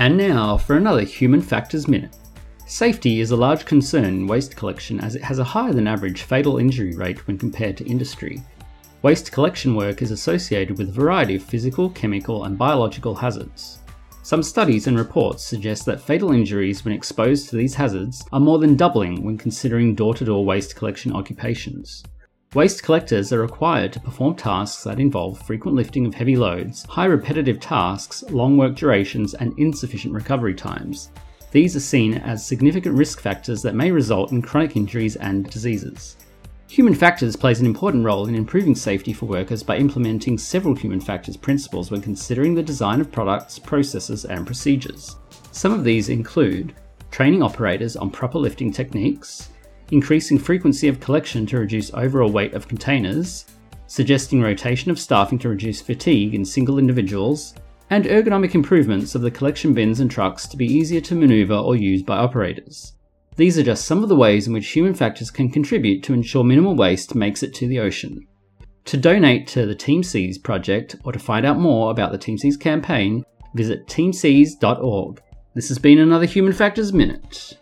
And now for another Human Factors Minute. Safety is a large concern in waste collection as it has a higher than average fatal injury rate when compared to industry. Waste collection work is associated with a variety of physical, chemical, and biological hazards. Some studies and reports suggest that fatal injuries when exposed to these hazards are more than doubling when considering door to door waste collection occupations. Waste collectors are required to perform tasks that involve frequent lifting of heavy loads, high repetitive tasks, long work durations, and insufficient recovery times. These are seen as significant risk factors that may result in chronic injuries and diseases. Human factors plays an important role in improving safety for workers by implementing several human factors principles when considering the design of products, processes, and procedures. Some of these include training operators on proper lifting techniques, increasing frequency of collection to reduce overall weight of containers, suggesting rotation of staffing to reduce fatigue in single individuals, and ergonomic improvements of the collection bins and trucks to be easier to maneuver or use by operators. These are just some of the ways in which human factors can contribute to ensure minimal waste makes it to the ocean. To donate to the Team Seas project or to find out more about the Team Seas campaign, visit teamseas.org. This has been another Human Factors Minute.